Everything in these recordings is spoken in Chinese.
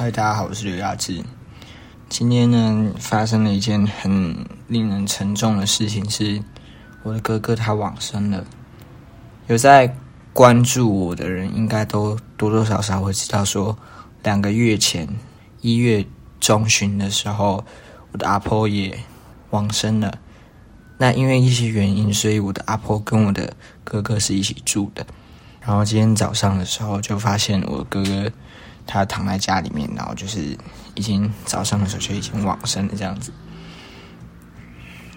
嗨，大家好，我是刘亚志。今天呢，发生了一件很令人沉重的事情，是我的哥哥他往生了。有在关注我的人，应该都多多少少会知道，说两个月前一月中旬的时候，我的阿婆也往生了。那因为一些原因，所以我的阿婆跟我的哥哥是一起住的。然后今天早上的时候，就发现我哥哥。他躺在家里面，然后就是已经早上的时候就已经往生了这样子。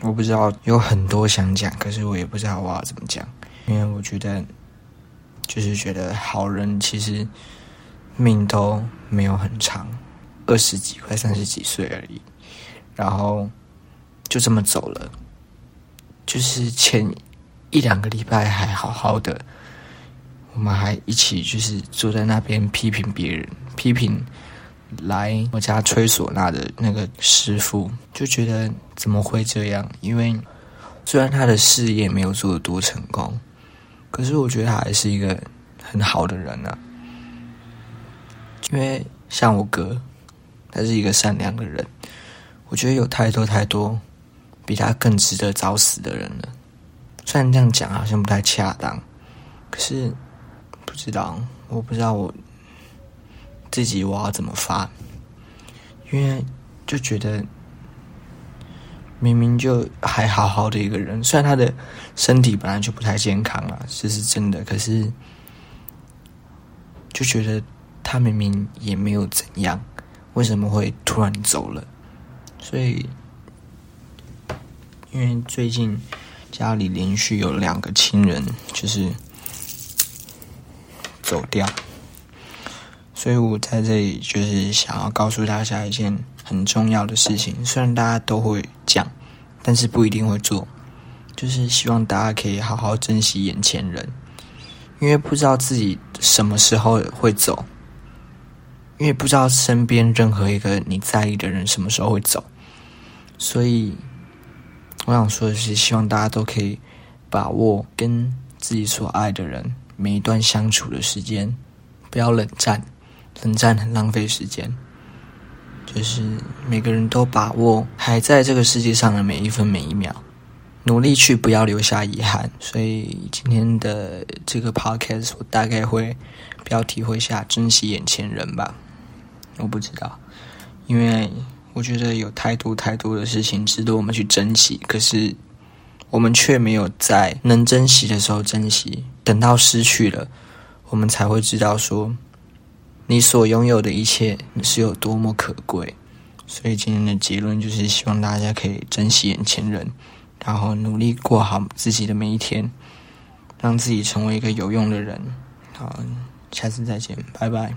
我不知道有很多想讲，可是我也不知道我要怎么讲，因为我觉得就是觉得好人其实命都没有很长，二十几快三十几岁而已，然后就这么走了。就是前一两个礼拜还好好的。我们还一起就是坐在那边批评别人，批评来我家吹唢呐的那个师傅，就觉得怎么会这样？因为虽然他的事业没有做得多成功，可是我觉得他还是一个很好的人啊。因为像我哥，他是一个善良的人，我觉得有太多太多比他更值得早死的人了。虽然这样讲好像不太恰当，可是。不知道，我不知道我自己我要怎么发，因为就觉得明明就还好好的一个人，虽然他的身体本来就不太健康啊，这是真的，可是就觉得他明明也没有怎样，为什么会突然走了？所以，因为最近家里连续有两个亲人，就是。走掉，所以我在这里就是想要告诉大家一件很重要的事情。虽然大家都会讲，但是不一定会做。就是希望大家可以好好珍惜眼前人，因为不知道自己什么时候会走，因为不知道身边任何一个你在意的人什么时候会走。所以我想说的是，希望大家都可以把握跟自己所爱的人。每一段相处的时间，不要冷战，冷战很浪费时间。就是每个人都把握还在这个世界上的每一分每一秒，努力去不要留下遗憾。所以今天的这个 podcast 我大概会标题会下珍惜眼前人吧。我不知道，因为我觉得有太多太多的事情值得我们去珍惜，可是。我们却没有在能珍惜的时候珍惜，等到失去了，我们才会知道说，你所拥有的一切是有多么可贵。所以今天的结论就是，希望大家可以珍惜眼前人，然后努力过好自己的每一天，让自己成为一个有用的人。好，下次再见，拜拜。